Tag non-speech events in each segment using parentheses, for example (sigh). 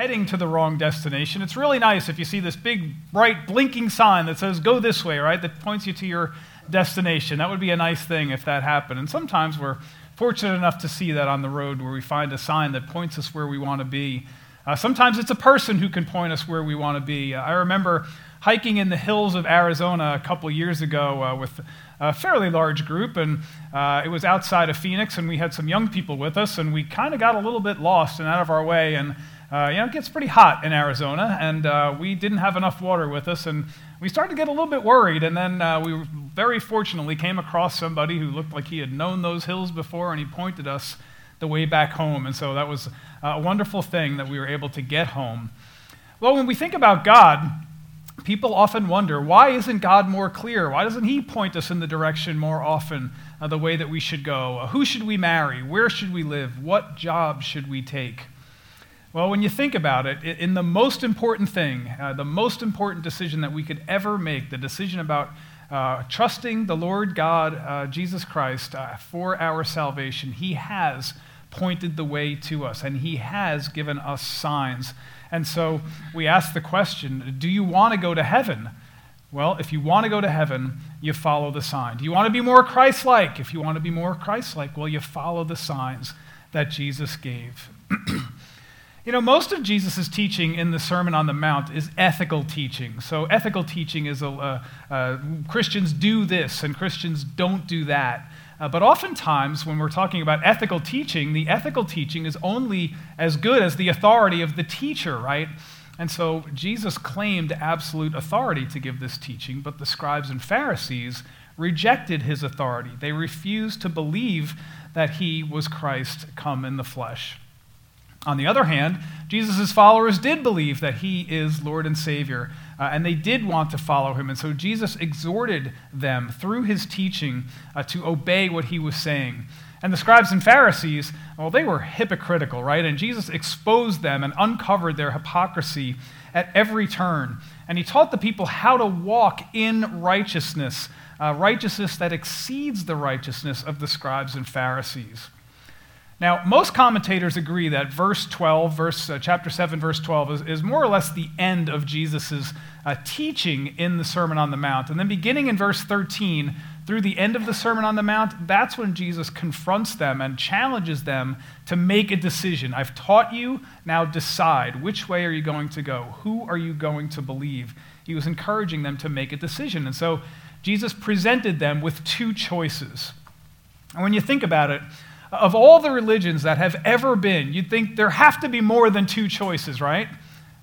heading to the wrong destination, it's really nice if you see this big, bright, blinking sign that says, go this way, right? That points you to your destination. That would be a nice thing if that happened. And sometimes we're fortunate enough to see that on the road where we find a sign that points us where we want to be. Uh, sometimes it's a person who can point us where we want to be. Uh, I remember hiking in the hills of Arizona a couple years ago uh, with a fairly large group, and uh, it was outside of Phoenix, and we had some young people with us, and we kind of got a little bit lost and out of our way. And uh, you know, it gets pretty hot in Arizona, and uh, we didn't have enough water with us, and we started to get a little bit worried. And then uh, we very fortunately came across somebody who looked like he had known those hills before, and he pointed us the way back home. And so that was a wonderful thing that we were able to get home. Well, when we think about God, people often wonder why isn't God more clear? Why doesn't He point us in the direction more often, uh, the way that we should go? Uh, who should we marry? Where should we live? What job should we take? Well, when you think about it, in the most important thing, uh, the most important decision that we could ever make, the decision about uh, trusting the Lord God, uh, Jesus Christ, uh, for our salvation, He has pointed the way to us, and He has given us signs. And so we ask the question do you want to go to heaven? Well, if you want to go to heaven, you follow the sign. Do you want to be more Christ like? If you want to be more Christ like, well, you follow the signs that Jesus gave. (clears throat) You know, most of Jesus' teaching in the Sermon on the Mount is ethical teaching. So, ethical teaching is a, uh, uh, Christians do this and Christians don't do that. Uh, but oftentimes, when we're talking about ethical teaching, the ethical teaching is only as good as the authority of the teacher, right? And so, Jesus claimed absolute authority to give this teaching, but the scribes and Pharisees rejected his authority. They refused to believe that he was Christ come in the flesh. On the other hand, Jesus' followers did believe that he is Lord and Savior, uh, and they did want to follow him. And so Jesus exhorted them through his teaching uh, to obey what he was saying. And the scribes and Pharisees, well, they were hypocritical, right? And Jesus exposed them and uncovered their hypocrisy at every turn. And he taught the people how to walk in righteousness, uh, righteousness that exceeds the righteousness of the scribes and Pharisees. Now, most commentators agree that verse 12, verse, uh, chapter 7, verse 12, is, is, more or less the end of Jesus' uh, teaching in the Sermon on the Mount. And then beginning in verse 13, through the end of the Sermon on the Mount, that's when Jesus confronts them and challenges them to make a decision. I've taught you, now decide. Which way are you going to go? Who are you going to believe? He was encouraging them to make a decision. And so Jesus presented them with two choices. And when you think about it, of all the religions that have ever been, you'd think there have to be more than two choices, right?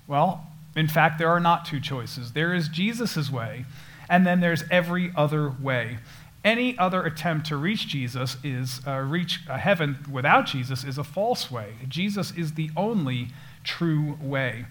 Well, in fact, there are not two choices. There is Jesus' way, and then there's every other way. Any other attempt to reach Jesus is uh, reach uh, heaven without Jesus is a false way. Jesus is the only true way.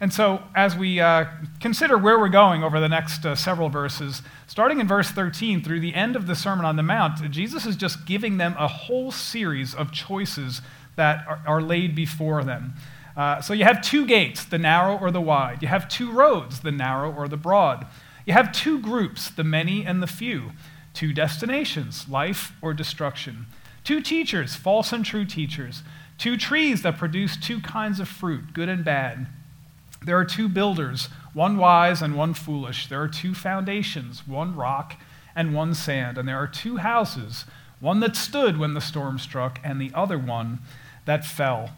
And so, as we uh, consider where we're going over the next uh, several verses, starting in verse 13 through the end of the Sermon on the Mount, Jesus is just giving them a whole series of choices that are, are laid before them. Uh, so, you have two gates, the narrow or the wide. You have two roads, the narrow or the broad. You have two groups, the many and the few. Two destinations, life or destruction. Two teachers, false and true teachers. Two trees that produce two kinds of fruit, good and bad there are two builders, one wise and one foolish. There are two foundations, one rock and one sand. And there are two houses, one that stood when the storm struck, and the other one that fell.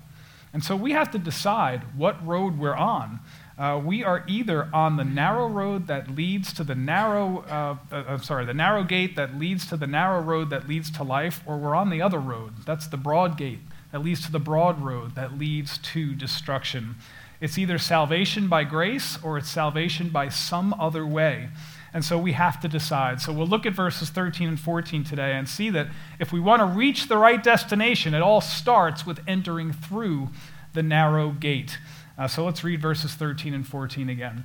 And so we have to decide what road we're on. Uh, we are either on the narrow road that leads to the narrow, uh, uh, I'm sorry, the narrow gate that leads to the narrow road that leads to life, or we're on the other road. That's the broad gate that leads to the broad road that leads to destruction. It's either salvation by grace or it's salvation by some other way. And so we have to decide. So we'll look at verses 13 and 14 today and see that if we want to reach the right destination, it all starts with entering through the narrow gate. Uh, so let's read verses 13 and 14 again.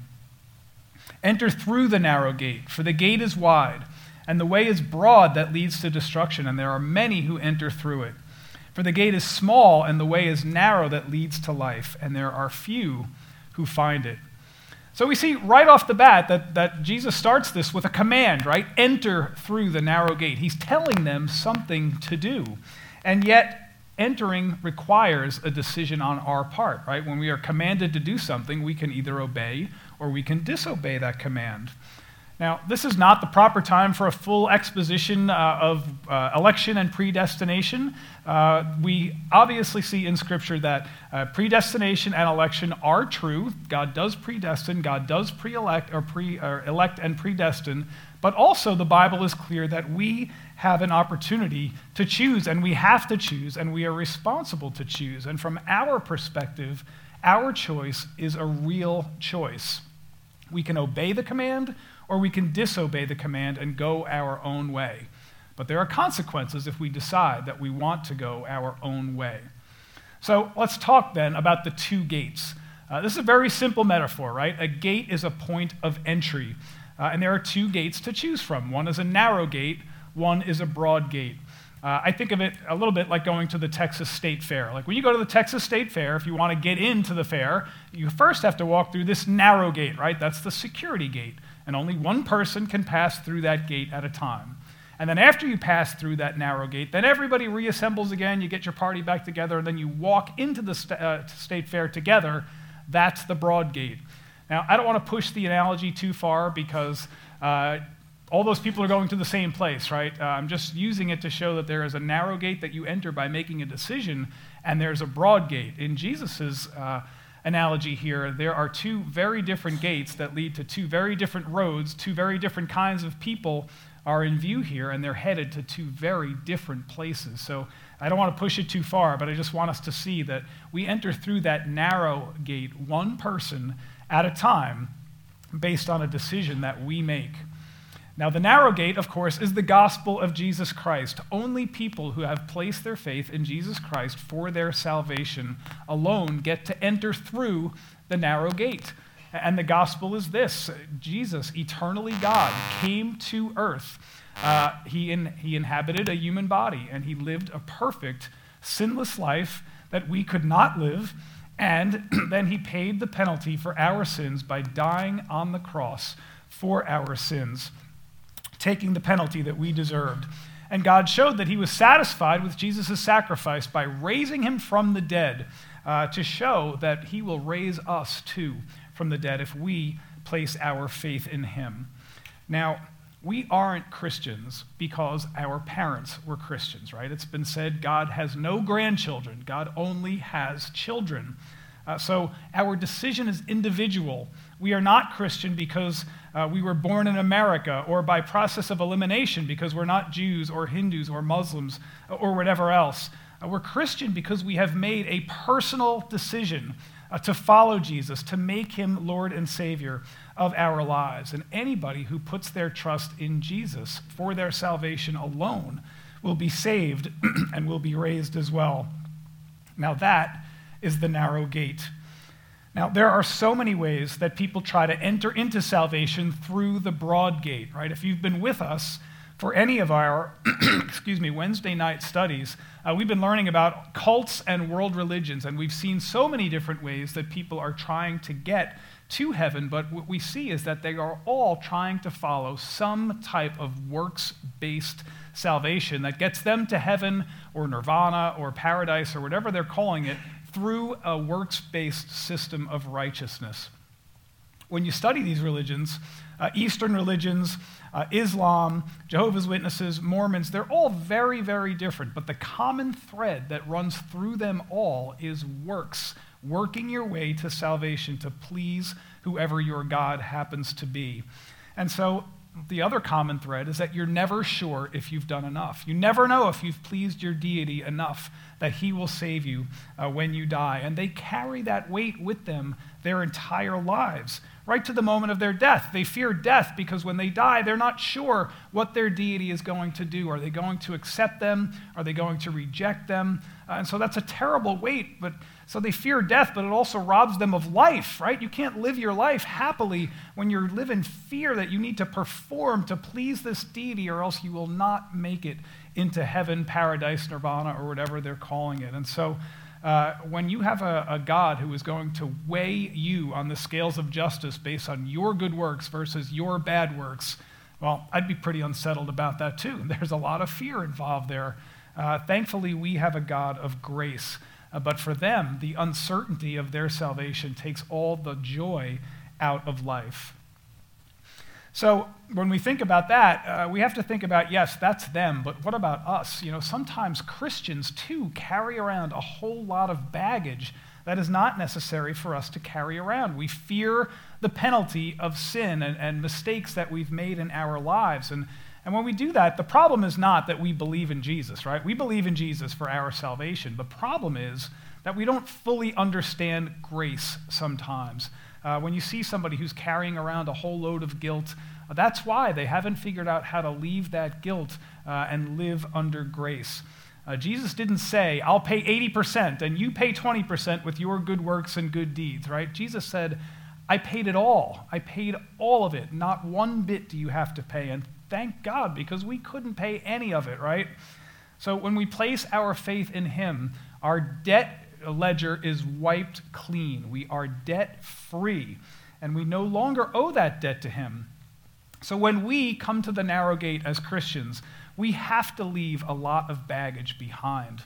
Enter through the narrow gate, for the gate is wide, and the way is broad that leads to destruction, and there are many who enter through it. For the gate is small and the way is narrow that leads to life, and there are few who find it. So we see right off the bat that, that Jesus starts this with a command, right? Enter through the narrow gate. He's telling them something to do. And yet, entering requires a decision on our part, right? When we are commanded to do something, we can either obey or we can disobey that command. Now, this is not the proper time for a full exposition uh, of uh, election and predestination. Uh, we obviously see in Scripture that uh, predestination and election are true. God does predestine, God does pre-elect or pre-elect and predestine, but also the Bible is clear that we have an opportunity to choose, and we have to choose, and we are responsible to choose. And from our perspective, our choice is a real choice. We can obey the command or we can disobey the command and go our own way. But there are consequences if we decide that we want to go our own way. So let's talk then about the two gates. Uh, this is a very simple metaphor, right? A gate is a point of entry, uh, and there are two gates to choose from. One is a narrow gate, one is a broad gate. Uh, I think of it a little bit like going to the Texas State Fair. Like when you go to the Texas State Fair, if you want to get into the fair, you first have to walk through this narrow gate, right? That's the security gate and only one person can pass through that gate at a time. And then after you pass through that narrow gate, then everybody reassembles again, you get your party back together, and then you walk into the st- uh, state fair together. That's the broad gate. Now, I don't want to push the analogy too far because uh, all those people are going to the same place, right? Uh, I'm just using it to show that there is a narrow gate that you enter by making a decision, and there's a broad gate. In Jesus' uh, analogy here, there are two very different gates that lead to two very different roads, two very different kinds of people are in view here, and they're headed to two very different places. So I don't want to push it too far, but I just want us to see that we enter through that narrow gate, one person at a time, based on a decision that we make. Now, the narrow gate, of course, is the gospel of Jesus Christ. Only people who have placed their faith in Jesus Christ for their salvation alone get to enter through the narrow gate. And the gospel is this Jesus, eternally God, came to earth. Uh, he, in, he inhabited a human body, and he lived a perfect, sinless life that we could not live. And (clears throat) then he paid the penalty for our sins by dying on the cross for our sins taking the penalty that we deserved. And God showed that he was satisfied with Jesus' sacrifice by raising him from the dead uh, to show that he will raise us too from the dead if we place our faith in him. Now, we aren't Christians because our parents were Christians, right? It's been said God has no grandchildren, God only has children. Uh, so our decision is individual. We are not Christian because uh, we were born in America or by process of elimination because we're not Jews or Hindus or Muslims or whatever else. Uh, we're Christian because we have made a personal decision uh, to follow Jesus, to make him Lord and Savior of our lives. And anybody who puts their trust in Jesus for their salvation alone will be saved (clears throat) and will be raised as well. Now, that is the narrow gate. Now, there are so many ways that people try to enter into salvation through the broad gate, right? If you've been with us for any of our, (clears throat) excuse me, Wednesday night studies, uh, we've been learning about cults and world religions, and we've seen so many different ways that people are trying to get to heaven, but what we see is that they are all trying to follow some type of works based salvation that gets them to heaven or nirvana or paradise or whatever they're calling it through a works based system of righteousness. When you study these religions, uh, Eastern religions, uh, Islam, Jehovah's Witnesses, Mormons, they're all very, very different. But the common thread that runs through them all is works, working your way to salvation to please whoever your God happens to be. And so the other common thread is that you're never sure if you've done enough. You never know if you've pleased your deity enough that he will save you uh, when you die. And they carry that weight with them their entire lives, right to the moment of their death. They fear death because when they die, they're not sure what their deity is going to do. Are they going to accept them? Are they going to reject them? Uh, and so that's a terrible weight, but so they fear death, but it also robs them of life, right? You can't live your life happily when you live in fear that you need to perform to please this deity, or else you will not make it into heaven, paradise, nirvana, or whatever they're calling it. And so uh, when you have a, a, God who is going to weigh you on the scales of justice based on your good works versus your bad works, well, I'd be pretty unsettled about that too. (laughs) There's a lot of fear involved there. Uh, thankfully, we have a God of grace. Uh, but for them, the uncertainty of their salvation takes all the joy out of life. So when we think about that, uh, we have to think about yes, that's them, but what about us? You know, sometimes Christians too carry around a whole lot of baggage that is not necessary for us to carry around. We fear the penalty of sin and, and mistakes that we've made in our lives. And, and when we do that, the problem is not that we believe in Jesus, right? We believe in Jesus for our salvation. The problem is that we don't fully understand grace sometimes. Uh, when you see somebody who's carrying around a whole load of guilt, uh, that's why they haven't figured out how to leave that guilt uh, and live under grace. Uh, Jesus didn't say, I'll pay 80% and you pay 20% with your good works and good deeds, right? Jesus said, I paid it all. I paid all of it. Not one bit do you have to pay. And thank God, because we couldn't pay any of it, right? So when we place our faith in Him, our debt ledger is wiped clean. We are debt free, and we no longer owe that debt to Him. So when we come to the narrow gate as Christians, we have to leave a lot of baggage behind.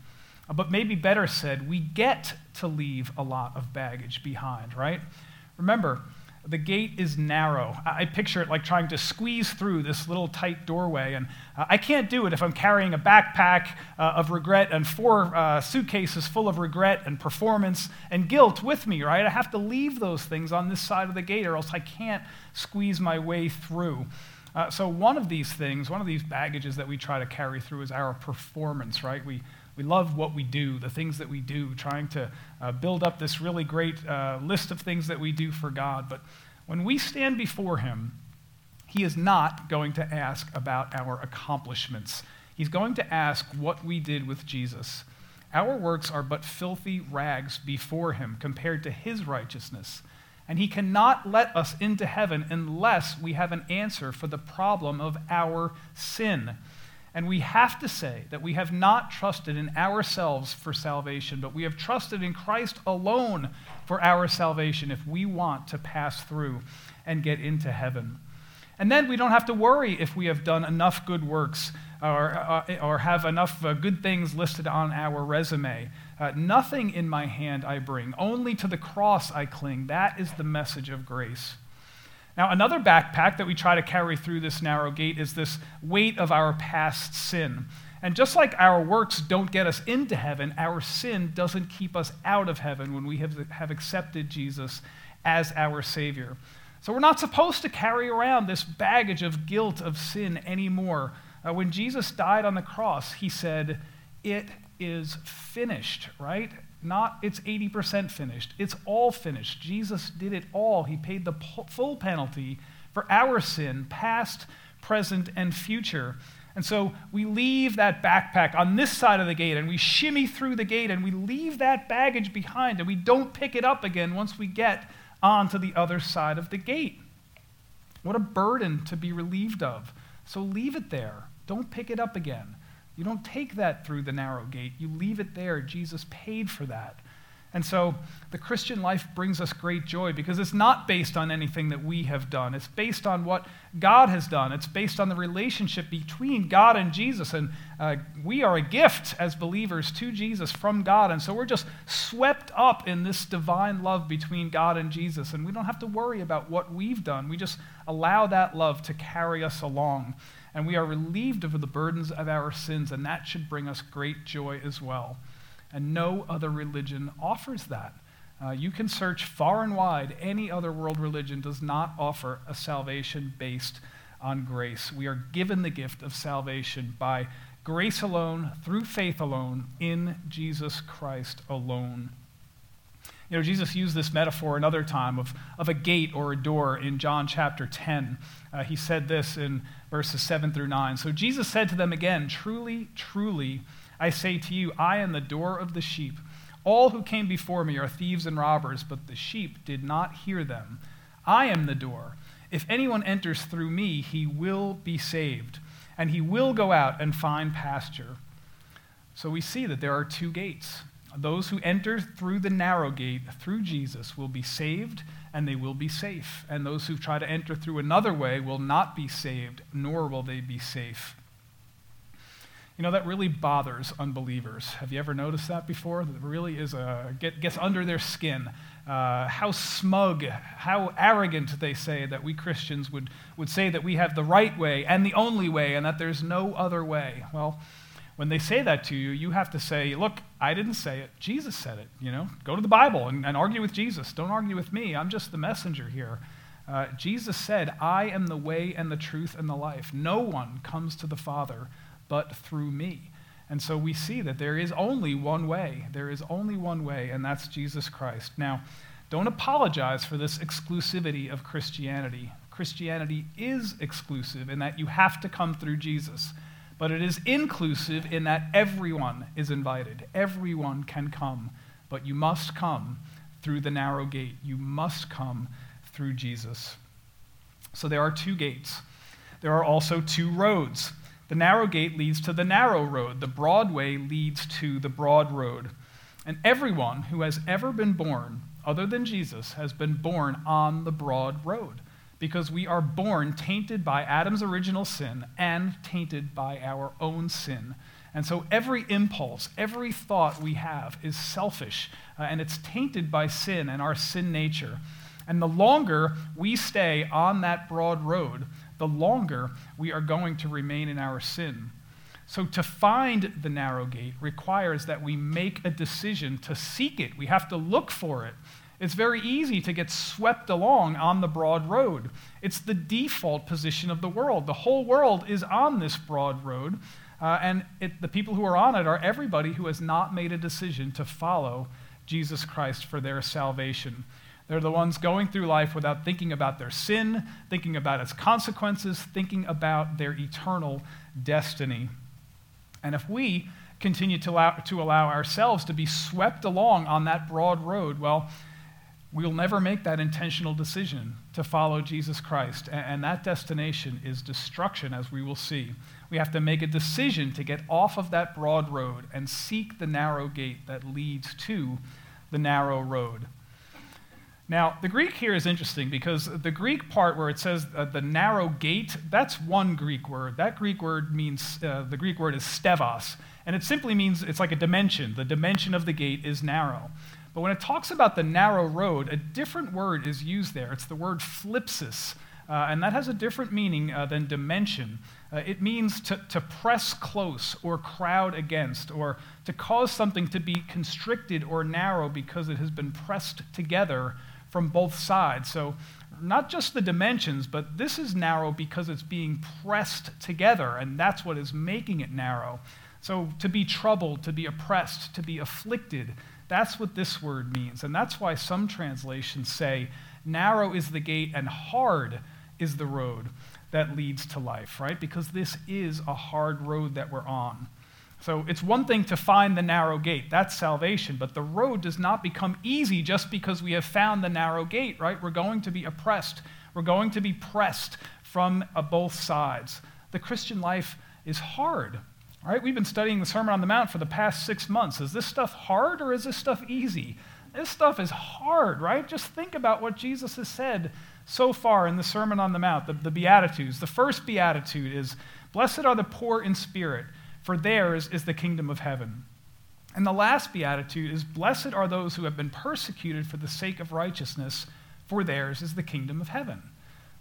Uh, but maybe better said, we get to leave a lot of baggage behind, right? Remember, the gate is narrow. I picture it like trying to squeeze through this little tight doorway. And uh, I can't do it if I'm carrying a backpack uh, of regret and four uh, suitcases full of regret and performance and guilt with me, right? I have to leave those things on this side of the gate or else I can't squeeze my way through. Uh, so, one of these things, one of these baggages that we try to carry through is our performance, right? We, we love what we do, the things that we do, trying to uh, build up this really great uh, list of things that we do for God. But when we stand before Him, He is not going to ask about our accomplishments. He's going to ask what we did with Jesus. Our works are but filthy rags before Him compared to His righteousness. And He cannot let us into heaven unless we have an answer for the problem of our sin. And we have to say that we have not trusted in ourselves for salvation, but we have trusted in Christ alone for our salvation if we want to pass through and get into heaven. And then we don't have to worry if we have done enough good works or, uh, or have enough uh, good things listed on our resume. Uh, nothing in my hand I bring, only to the cross I cling. That is the message of grace. Now, another backpack that we try to carry through this narrow gate is this weight of our past sin. And just like our works don't get us into heaven, our sin doesn't keep us out of heaven when we have, have accepted Jesus as our Savior. So we're not supposed to carry around this baggage of guilt of sin anymore. Uh, when Jesus died on the cross, he said, It is finished, right? Not it's 80% finished. It's all finished. Jesus did it all. He paid the full penalty for our sin, past, present, and future. And so we leave that backpack on this side of the gate and we shimmy through the gate and we leave that baggage behind and we don't pick it up again once we get onto the other side of the gate. What a burden to be relieved of. So leave it there. Don't pick it up again. You don't take that through the narrow gate, you leave it there. Jesus paid for that. And so the Christian life brings us great joy because it's not based on anything that we have done. It's based on what God has done. It's based on the relationship between God and Jesus. And uh, we are a gift as believers to Jesus from God. And so we're just swept up in this divine love between God and Jesus. And we don't have to worry about what we've done. We just allow that love to carry us along and we are relieved of the burdens of our sins, and that should bring us great joy as well. And no other religion offers that. Uh, you can search far and wide. Any other world religion does not offer a salvation based on grace. We are given the gift of salvation by grace alone, through faith alone, in Jesus Christ alone. You know, Jesus used this metaphor another time of, of a gate or a door in John chapter 10. Uh, he said this in verses 7 through 9. So Jesus said to them again, Truly, truly, I say to you, I am the door of the sheep. All who came before me are thieves and robbers, but the sheep did not hear them. I am the door. If anyone enters through me, he will be saved, and he will go out and find pasture. So we see that there are two gates. Those who enter through the narrow gate, through Jesus, will be saved and they will be safe. And those who try to enter through another way will not be saved, nor will they be safe. You know, that really bothers unbelievers. Have you ever noticed that before? That really is a, get, gets under their skin. Uh, how smug, how arrogant they say that we Christians would, would say that we have the right way and the only way and that there's no other way. Well, when they say that to you, you have to say, Look, I didn't say it. Jesus said it. You know, go to the Bible and, and argue with Jesus. Don't argue with me. I'm just the messenger here. Uh, Jesus said, I am the way and the truth and the life. No one comes to the Father but through me. And so we see that there is only one way. There is only one way, and that's Jesus Christ. Now, don't apologize for this exclusivity of Christianity. Christianity is exclusive in that you have to come through Jesus, but it is inclusive in that everyone is invited. Everyone can come, but you must come through the narrow gate. You must come through Jesus. So there are two gates. There are also two roads. The narrow gate leads to the narrow road, the broad way leads to the broad road. And everyone who has ever been born, other than Jesus, has been born on the broad road because we are born tainted by Adam's original sin and tainted by our own sin. And so every impulse, every thought we have is selfish, uh, and it's tainted by sin and our sin nature. And the longer we stay on that broad road, the longer we are going to remain in our sin. So, to find the narrow gate requires that we make a decision to seek it. We have to look for it. It's very easy to get swept along on the broad road. It's the default position of the world. The whole world is on this broad road, uh, and it, the people who are on it are everybody who has not made a decision to follow Jesus Christ for their salvation. They're the ones going through life without thinking about their sin, thinking about its consequences, thinking about their eternal destiny. And if we continue to allow, to allow ourselves to be swept along on that broad road, well, we'll never make that intentional decision to follow Jesus Christ. And, that destination is destruction, as we will see. We have to make a decision to get off of that broad road and seek the narrow gate that leads to the narrow road. Now, the Greek here is interesting because the Greek part where it says uh, the narrow gate, that's one Greek word. That Greek word means, uh, the Greek word is stenos, and it simply means it's like a dimension. The dimension of the gate is narrow. But when it talks about the narrow road, a different word is used there. It's the word thlipsis, uh, and that has a different meaning uh, than dimension. Uh, it means to, to press close or crowd against, or to cause something to be constricted or narrow because it has been pressed together from both sides. So, not just the dimensions, but this is narrow because it's being pressed together, and that's what is making it narrow. So, to be troubled, to be oppressed, to be afflicted, that's what this word means. And that's why some translations say, narrow is the gate and hard is the road that leads to life, right? Because this is a hard road that we're on. So it's one thing to find the narrow gate, that's salvation, but the road does not become easy just because we have found the narrow gate, right? We're going to be oppressed, we're going to be pressed from uh, both sides. The Christian life is hard, right? We've been studying the Sermon on the Mount for the past six months. Is this stuff hard or is this stuff easy? This stuff is hard, right? Just think about what Jesus has said so far in the Sermon on the Mount, the, the Beatitudes. The first Beatitude is Blessed are the poor in spirit for theirs is the kingdom of heaven. And the last beatitude is Blessed are those who have been persecuted for the sake of righteousness, for theirs is the kingdom of heaven.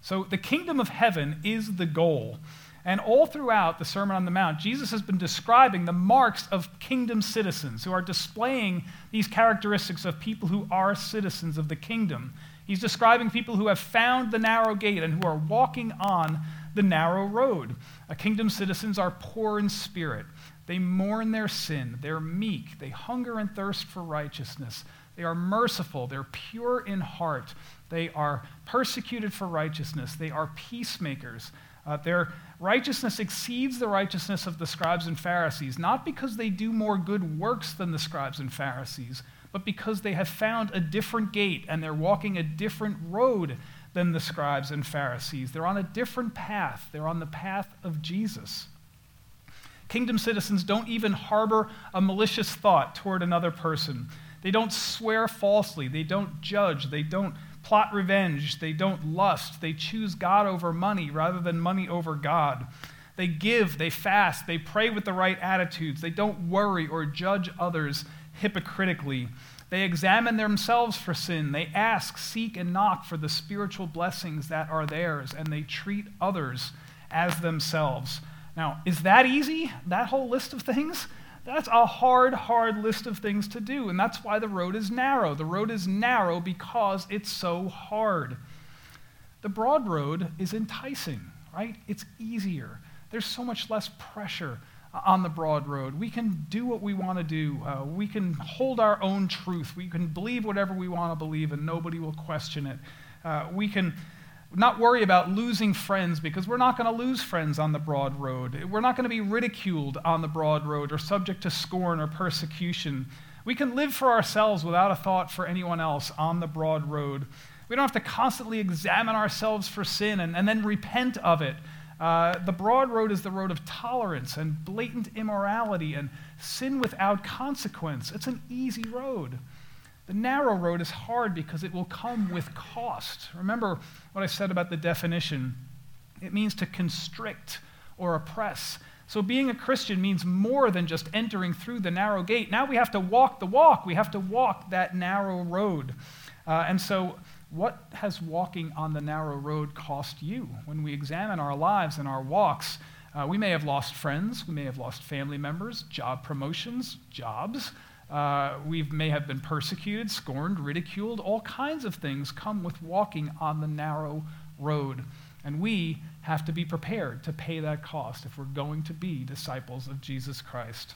So the kingdom of heaven is the goal. And all throughout the Sermon on the Mount, Jesus has been describing the marks of kingdom citizens who are displaying these characteristics of people who are citizens of the kingdom. He's describing people who have found the narrow gate and who are walking on the narrow road. A kingdom citizens are poor in spirit. They mourn their sin. They're meek. They hunger and thirst for righteousness. They are merciful. They're pure in heart. They are persecuted for righteousness. They are peacemakers. Uh, their righteousness exceeds the righteousness of the scribes and Pharisees, not because they do more good works than the scribes and Pharisees, but because they have found a different gate and they're walking a different road than the scribes and Pharisees. They're on a different path, they're on the path of Jesus. Kingdom citizens don't even harbor a malicious thought toward another person. They don't swear falsely. They don't judge. They don't plot revenge. They don't lust. They choose God over money rather than money over God. They give, they fast, they pray with the right attitudes, they don't worry or judge others hypocritically. They examine themselves for sin. They ask, seek, and knock for the spiritual blessings that are theirs, and they treat others as themselves. Now, is that easy? That whole list of things? That's a hard, hard list of things to do, and that's why the road is narrow. The road is narrow because it's so hard. The broad road is enticing, right? It's easier. There's so much less pressure on the broad road. We can do what we want to do. Uh, we can hold our own truth. We can believe whatever we want to believe, and nobody will question it. Uh, we can not worry about losing friends because we're not going to lose friends on the broad road. We're not going to be ridiculed on the broad road or subject to scorn or persecution. We can live for ourselves without a thought for anyone else on the broad road. We don't have to constantly examine ourselves for sin and, and then repent of it. Uh, the broad road is the road of tolerance and blatant immorality and sin without consequence. It's an easy road. The narrow road is hard because it will come with cost. Remember what I said about the definition it means to constrict or oppress. So, being a Christian means more than just entering through the narrow gate. Now we have to walk the walk, we have to walk that narrow road. Uh, and so, what has walking on the narrow road cost you? When we examine our lives and our walks, uh, we may have lost friends, we may have lost family members, job promotions, jobs. Uh, we may have been persecuted, scorned, ridiculed. All kinds of things come with walking on the narrow road. And we have to be prepared to pay that cost if we're going to be disciples of Jesus Christ.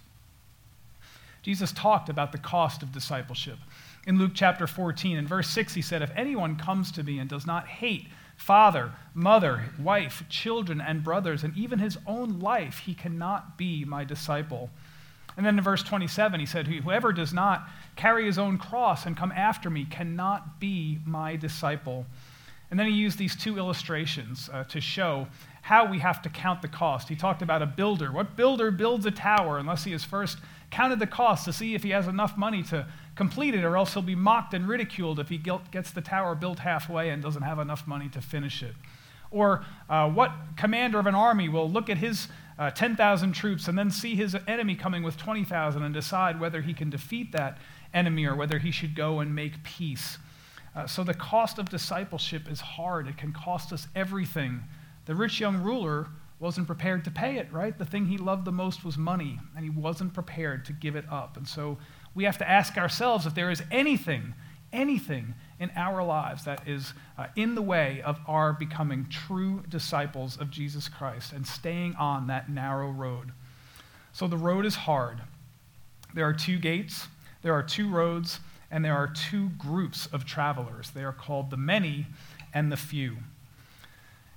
Jesus talked about the cost of discipleship in Luke chapter 14. In verse 6, he said, If anyone comes to me and does not hate father, mother, wife, children, and brothers, and even his own life, he cannot be my disciple. And then in verse 27, he said, Whoever does not carry his own cross and come after me cannot be my disciple. And then he used these two illustrations uh, to show how we have to count the cost. He talked about a builder. What builder builds a tower unless he has first counted the cost to see if he has enough money to complete it, or else he'll be mocked and ridiculed if he gets the tower built halfway and doesn't have enough money to finish it. Or uh, what commander of an army will look at his uh, 10,000 troops and then see his enemy coming with 20,000 and decide whether he can defeat that enemy or whether he should go and make peace? Uh, so the cost of discipleship is hard. It can cost us everything. The rich young ruler wasn't prepared to pay it, right? The thing he loved the most was money, and he wasn't prepared to give it up. And so we have to ask ourselves if there is anything, anything in our lives that is uh, in the way of our becoming true disciples of Jesus Christ and staying on that narrow road. So the road is hard. There are two gates, there are two roads, and there are two groups of travelers. They are called the many and the few.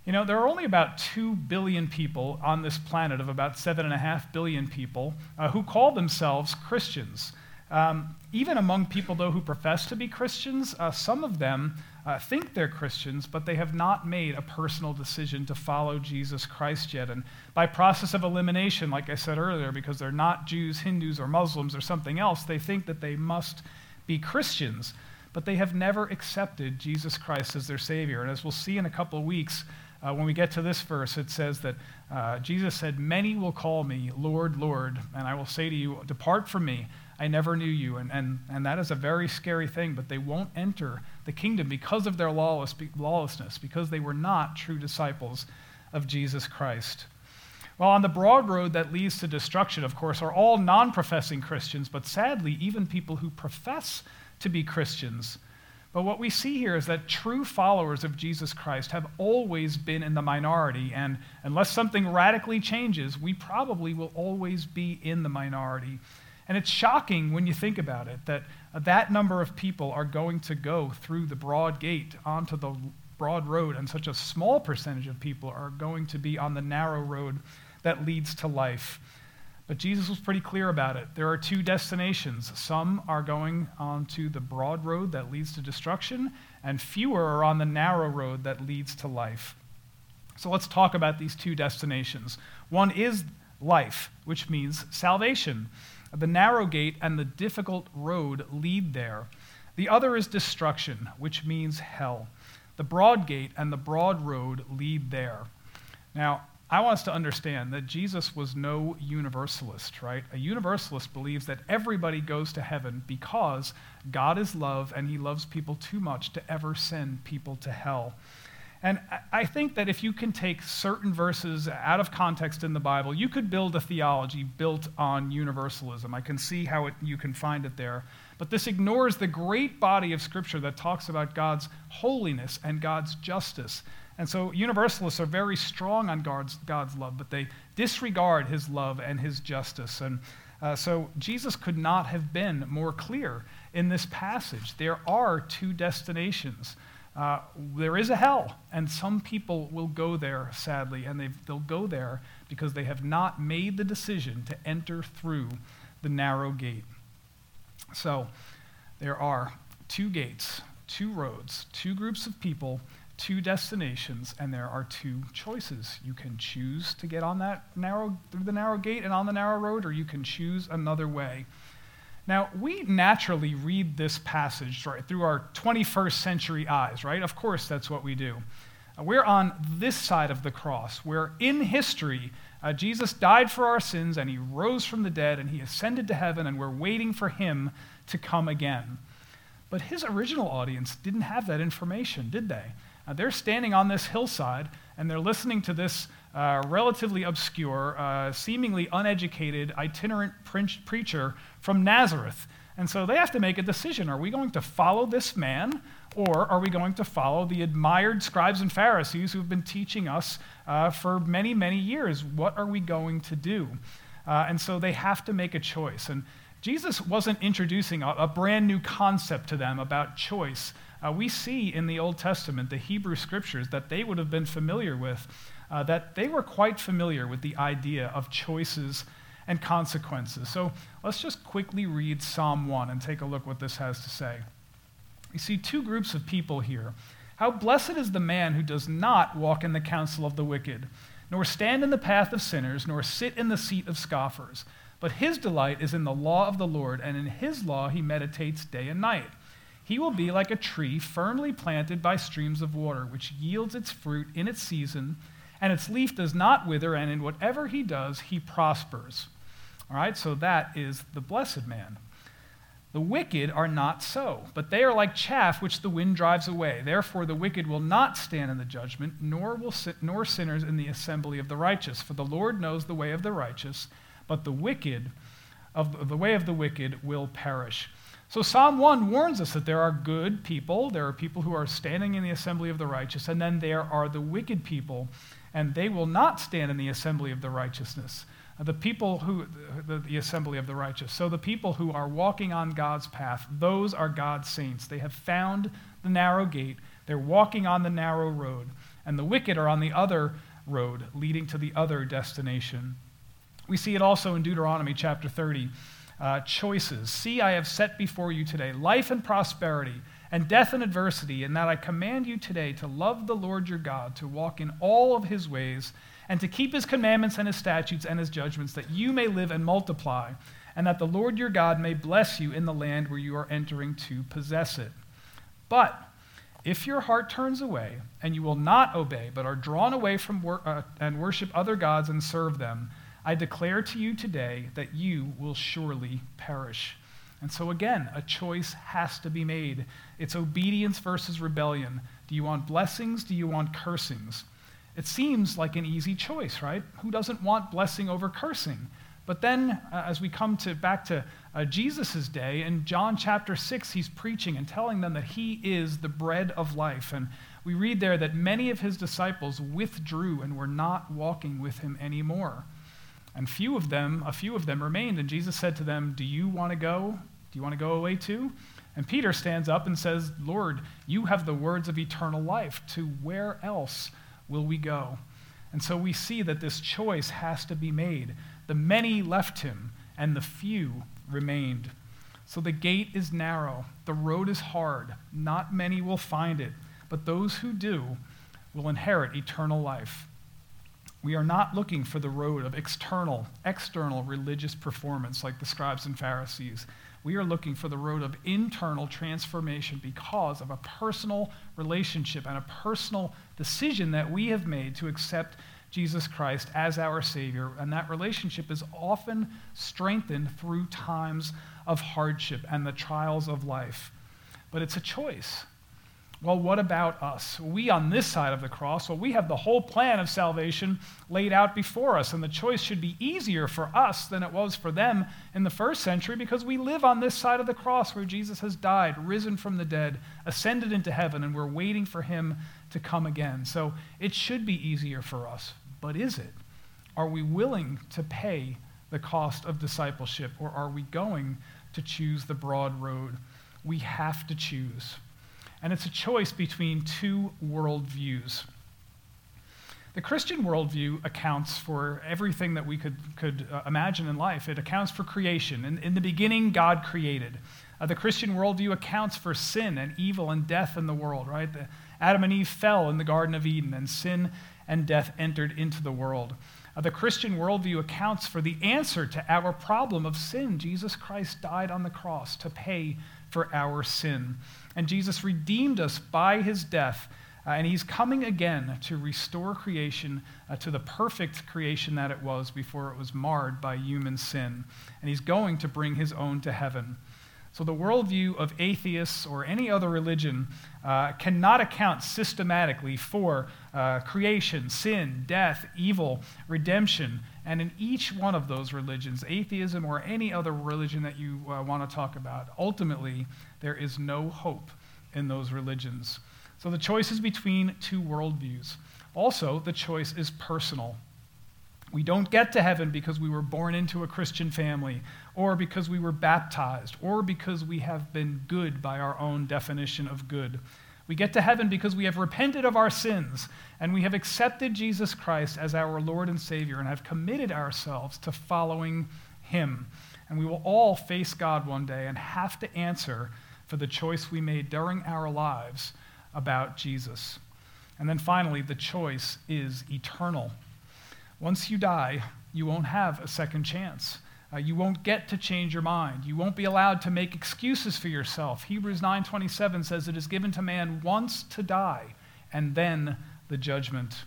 You know, there are only about 2 billion people on this planet of about 7.5 billion people uh, who call themselves Christians. Um, even among people, though, who profess to be Christians, uh, some of them uh, think they're Christians, but they have not made a personal decision to follow Jesus Christ yet. And by process of elimination, like I said earlier, because they're not Jews, Hindus, or Muslims or something else, they think that they must be Christians, but they have never accepted Jesus Christ as their Savior. And as we'll see in a couple of weeks, uh, when we get to this verse, it says that uh, Jesus said, Many will call me Lord, Lord, and I will say to you, Depart from me. I never knew you. And, and, and that is a very scary thing, but they won't enter the kingdom because of their lawless, lawlessness, because they were not true disciples of Jesus Christ. Well, on the broad road that leads to destruction, of course, are all non professing Christians, but sadly, even people who profess to be Christians. But what we see here is that true followers of Jesus Christ have always been in the minority, and unless something radically changes, we probably will always be in the minority. And it's shocking when you think about it that uh, that number of people are going to go through the broad gate onto the broad road, and such a small percentage of people are going to be on the narrow road that leads to life. But Jesus was pretty clear about it. There are two destinations. Some are going onto the broad road that leads to destruction, and fewer are on the narrow road that leads to life. So let's talk about these two destinations. One is life, which means salvation. The narrow gate and the difficult road lead there. The other is destruction, which means hell. The broad gate and the broad road lead there. Now, I want us to understand that Jesus was no universalist, right? A universalist believes that everybody goes to heaven because God is love and he loves people too much to ever send people to hell. And I think that if you can take certain verses out of context in the Bible, you could build a theology built on universalism. I can see how it, you can find it there. But this ignores the great body of Scripture that talks about God's holiness and God's justice. And so universalists are very strong on God's, God's love, but they disregard his love and his justice. And uh, so Jesus could not have been more clear in this passage. There are two destinations. Uh, there is a hell, and some people will go there, sadly, and they'll go there because they have not made the decision to enter through the narrow gate. So there are two gates, two roads, two groups of people two destinations and there are two choices. You can choose to get on that narrow through the narrow gate and on the narrow road or you can choose another way. Now, we naturally read this passage right, through our 21st century eyes, right? Of course, that's what we do. Uh, we're on this side of the cross, where in history, uh, Jesus died for our sins and he rose from the dead and he ascended to heaven, and we're waiting for him to come again. But his original audience didn't have that information, did they? Uh, they're standing on this hillside and they're listening to this uh, relatively obscure, uh, seemingly uneducated, itinerant pre- preacher from Nazareth. And so they have to make a decision. Are we going to follow this man, or are we going to follow the admired scribes and Pharisees who've been teaching us uh, for many, many years? What are we going to do? Uh, and so they have to make a choice. And Jesus wasn't introducing a, a brand new concept to them about choice. Uh, we see in the Old Testament, the Hebrew scriptures, that they would have been familiar with, uh, that they were quite familiar with the idea of choices and consequences. So let's just quickly read Psalm 1 and take a look what this has to say. You see two groups of people here. How blessed is the man who does not walk in the counsel of the wicked, nor stand in the path of sinners, nor sit in the seat of scoffers. But his delight is in the law of the Lord, and in his law he meditates day and night. He will be like a tree firmly planted by streams of water, which yields its fruit in its season, and its leaf does not wither, and in whatever he does, he prospers. All right, so that is the blessed man. The wicked are not so, but they are like chaff which the wind drives away. Therefore, the wicked will not stand in the judgment, nor will nor sinners in the assembly of the righteous. For the Lord knows the way of the righteous, but the wicked, of the way of the wicked, will perish. So Psalm 1 warns us that there are good people, there are people who are standing in the assembly of the righteous, and then there are the wicked people, and they will not stand in the assembly of the righteousness. The people who, the, the assembly of the righteous. So the people who are walking on God's path, those are God's saints. They have found the narrow gate, they're walking on the narrow road, and the wicked are on the other road, leading to the other destination. We see it also in Deuteronomy chapter 30 uh, choices. See, I have set before you today life and prosperity, and death and adversity, and that I command you today to love the Lord your God, to walk in all of his ways, and to keep his commandments and his statutes and his judgments, that you may live and multiply, and that the Lord your God may bless you in the land where you are entering to possess it. But if your heart turns away, and you will not obey, but are drawn away from wor- uh, and worship other gods and serve them, I declare to you today that you will surely perish. And so, again, a choice has to be made. It's obedience versus rebellion. Do you want blessings? Do you want cursings? It seems like an easy choice, right? Who doesn't want blessing over cursing? But then, uh, as we come to, back to uh, Jesus' day, in John chapter 6, he's preaching and telling them that he is the bread of life. And we read there that many of his disciples withdrew and were not walking with him anymore. And few of them, a few of them remained. And Jesus said to them, Do you want to go? Do you want to go away too? And Peter stands up and says, Lord, you have the words of eternal life. To where else will we go? And so we see that this choice has to be made. The many left him, and the few remained. So the gate is narrow, the road is hard. Not many will find it, but those who do will inherit eternal life. We are not looking for the road of external, external religious performance like the scribes and Pharisees. We are looking for the road of internal transformation because of a personal relationship and a personal decision that we have made to accept Jesus Christ as our Savior, and that relationship is often strengthened through times of hardship and the trials of life. But it's a choice. Well, what about us? We on this side of the cross, well, we have the whole plan of salvation laid out before us, and the choice should be easier for us than it was for them in the first century because we live on this side of the cross where Jesus has died, risen from the dead, ascended into heaven, and we're waiting for him to come again. So it should be easier for us. But is it? Are we willing to pay the cost of discipleship, or are we going to choose the broad road? We have to choose. And it's a choice between two worldviews. The Christian worldview accounts for everything that we could, could uh, imagine in life. It accounts for creation. In, in the beginning, God created. Uh, the Christian worldview accounts for sin and evil and death in the world, right? The, Adam and Eve fell in the Garden of Eden, and sin and death entered into the world. Uh, the Christian worldview accounts for the answer to our problem of sin. Jesus Christ died on the cross to pay for our sin. And Jesus redeemed us by his death. Uh, and he's coming again to restore creation uh, to the perfect creation that it was before it was marred by human sin. And he's going to bring his own to heaven. So, the worldview of atheists or any other religion uh, cannot account systematically for uh, creation, sin, death, evil, redemption. And in each one of those religions, atheism or any other religion that you uh, want to talk about, ultimately, there is no hope in those religions. So, the choice is between two worldviews. Also, the choice is personal. We don't get to heaven because we were born into a Christian family, or because we were baptized, or because we have been good by our own definition of good. We get to heaven because we have repented of our sins and we have accepted Jesus Christ as our Lord and Savior and have committed ourselves to following Him. And we will all face God one day and have to answer for the choice we made during our lives about Jesus. And then finally, the choice is eternal. Once you die, you won't have a second chance. Uh, you won't get to change your mind. You won't be allowed to make excuses for yourself. Hebrews 9:27 says it is given to man once to die and then the judgment.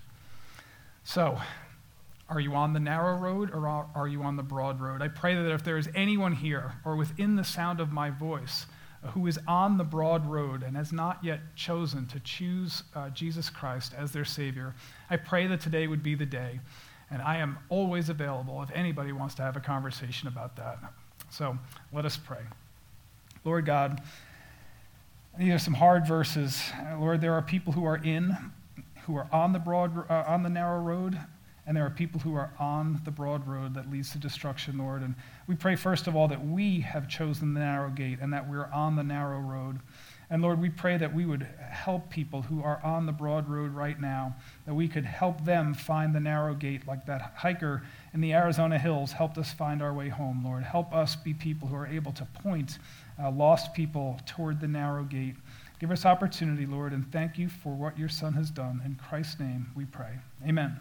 So, are you on the narrow road or are you on the broad road? I pray that if there is anyone here or within the sound of my voice uh, who is on the broad road and has not yet chosen to choose uh, Jesus Christ as their Savior, I pray that today would be the day. And I am always available if anybody wants to have a conversation about that. So let us pray. Lord God, these are some hard verses. Lord, there are people who are in, who are on the broad, uh, on the narrow road, and there are people who are on the broad road that leads to destruction, Lord. And we pray, first of all, that we have chosen the narrow gate and that we're on the narrow road. And Lord, we pray that we would help people who are on the broad road right now, that we could help them find the narrow gate like that hiker in the Arizona hills helped us find our way home, Lord. Help us be people who are able to point uh, lost people toward the narrow gate. Give us opportunity, Lord, and thank you for what your Son has done. In Christ's name we pray. Amen.